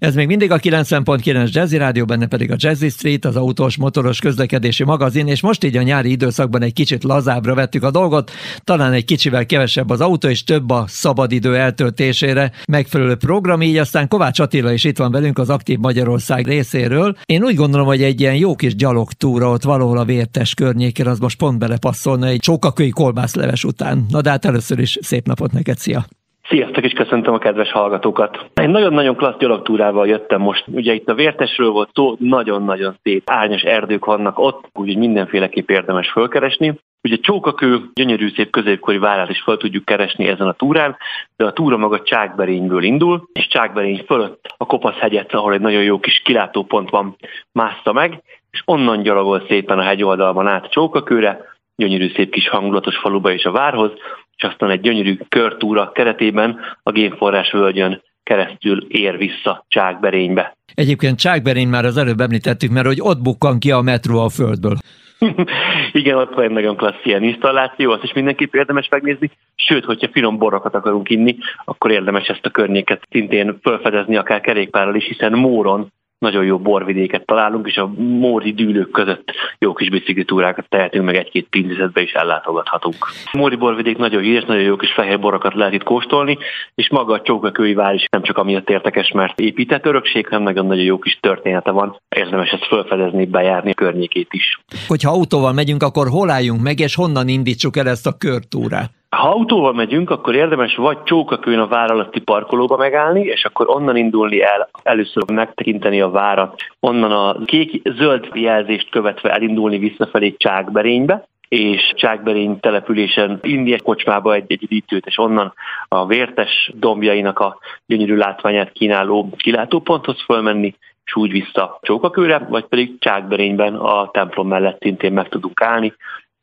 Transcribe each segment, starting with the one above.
Ez még mindig a 90.9 Jazzy Rádió, benne pedig a Jazzy Street, az autós, motoros közlekedési magazin, és most így a nyári időszakban egy kicsit lazábbra vettük a dolgot, talán egy kicsivel kevesebb az autó, és több a szabadidő eltöltésére megfelelő program, így aztán Kovács Attila is itt van velünk az Aktív Magyarország részéről. Én úgy gondolom, hogy egy ilyen jó kis gyalogtúra ott valahol a vértes környékén, az most pont belepasszolna egy csókaköi kolbászleves után. Na de hát először is szép napot neked, szia! Sziasztok, és köszöntöm a kedves hallgatókat. Egy nagyon-nagyon klassz gyalogtúrával jöttem most. Ugye itt a Vértesről volt szó, nagyon-nagyon szép árnyas erdők vannak ott, úgyhogy mindenféleképp érdemes fölkeresni. Ugye Csókakő, gyönyörű szép középkori várát is fel tudjuk keresni ezen a túrán, de a túra maga Csákberényből indul, és Csákberény fölött a Kopasz hegyet, ahol egy nagyon jó kis kilátópont van, mászta meg, és onnan gyalogol szépen a hegyoldalban át Csókakőre, gyönyörű szép kis hangulatos faluba és a várhoz, és aztán egy gyönyörű körtúra keretében a génforrás völgyön keresztül ér vissza Csákberénybe. Egyébként Csákberény már az előbb említettük, mert hogy ott bukkan ki a metró a földből. Igen, ott van egy nagyon klassz ilyen installáció, azt is mindenképp érdemes megnézni, sőt, hogyha finom borokat akarunk inni, akkor érdemes ezt a környéket szintén felfedezni, akár kerékpárral is, hiszen Móron nagyon jó borvidéket találunk, és a móri dűlők között jó kis biciklitúrákat tehetünk, meg egy-két pindizetbe is ellátogathatunk. A móri borvidék nagyon híres, nagyon jó kis fehér borokat lehet itt kóstolni, és maga a Csókakői vár is nem csak amiatt értekes, mert épített örökség, hanem nagyon-nagyon jó kis története van. Érdemes ezt felfedezni, bejárni a környékét is. Hogyha autóval megyünk, akkor hol álljunk meg, és honnan indítsuk el ezt a körtúrát? Ha autóval megyünk, akkor érdemes vagy Csókakőn a vár alatti parkolóba megállni, és akkor onnan indulni el, először megtekinteni a várat, onnan a kék-zöld jelzést követve elindulni visszafelé Csákberénybe, és Csákberény településen India kocsmába egy, egy üdítőt, és onnan a vértes dombjainak a gyönyörű látványát kínáló kilátóponthoz fölmenni, és úgy vissza Csókakőre, vagy pedig Csákberényben a templom mellett szintén meg tudunk állni,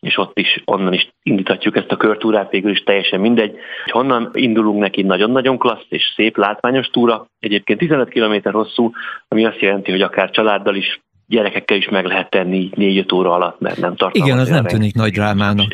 és ott is, onnan is indíthatjuk ezt a körtúrát, végül is teljesen mindegy. hogy Honnan indulunk neki nagyon-nagyon klassz és szép látványos túra, egyébként 15 km hosszú, ami azt jelenti, hogy akár családdal is, gyerekekkel is meg lehet tenni 4-5 óra alatt, mert nem tartalmaz. Igen, az nem tűnik nagy drámának.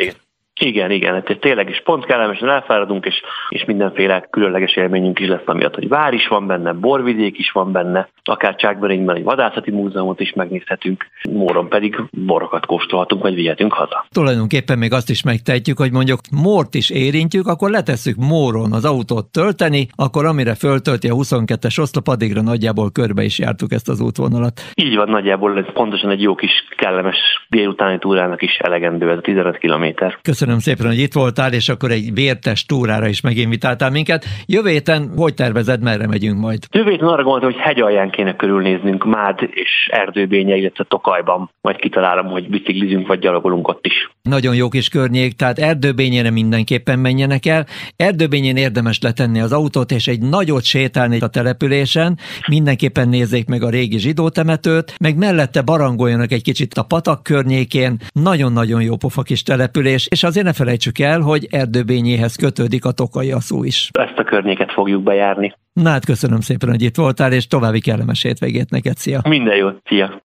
Igen, igen, hát tényleg is pont kellemesen elfáradunk, és, és mindenféle különleges élményünk is lesz, amiatt, hogy vár is van benne, borvidék is van benne, akár Csákberényben egy vadászati múzeumot is megnézhetünk, Móron pedig borokat kóstolhatunk, vagy vihetünk haza. Tulajdonképpen még azt is megtehetjük, hogy mondjuk Mort is érintjük, akkor letesszük Móron az autót tölteni, akkor amire föltölti a 22-es oszlop, addigra nagyjából körbe is jártuk ezt az útvonalat. Így van, nagyjából ez pontosan egy jó kis kellemes délutáni túrának is elegendő ez a 15 kilométer. Köszönöm Köszönöm szépen, hogy itt voltál, és akkor egy vértes túrára is meginvitáltál minket. Jövő héten hogy tervezed, merre megyünk majd? Jövő héten arra gondoltam, hogy hegyalján kéne körülnéznünk Mád és Erdőbénye, illetve Tokajban. Majd kitalálom, hogy biciklizünk vagy gyalogolunk ott is. Nagyon jó kis környék, tehát Erdőbényére mindenképpen menjenek el. Erdőbényén érdemes letenni az autót, és egy nagyot sétálni a településen. Mindenképpen nézzék meg a régi zsidó temetőt, meg mellette barangoljanak egy kicsit a patak környékén. Nagyon-nagyon jó pofa kis település, és azért ne felejtsük el, hogy erdőbényéhez kötődik a tokai aszó is. Ezt a környéket fogjuk bejárni. Na hát köszönöm szépen, hogy itt voltál, és további kellemes hétvégét neked. Szia! Minden jót, szia!